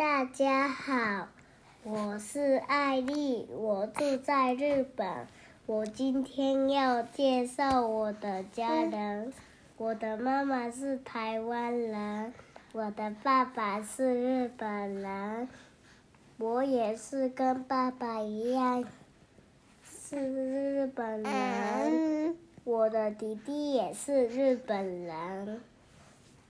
大家好我是艾丽我住在日本我今天要介绍我的家人我的妈妈是台湾人我的爸爸是日本人我也是跟爸爸一样是日本人我的弟弟也是日本人。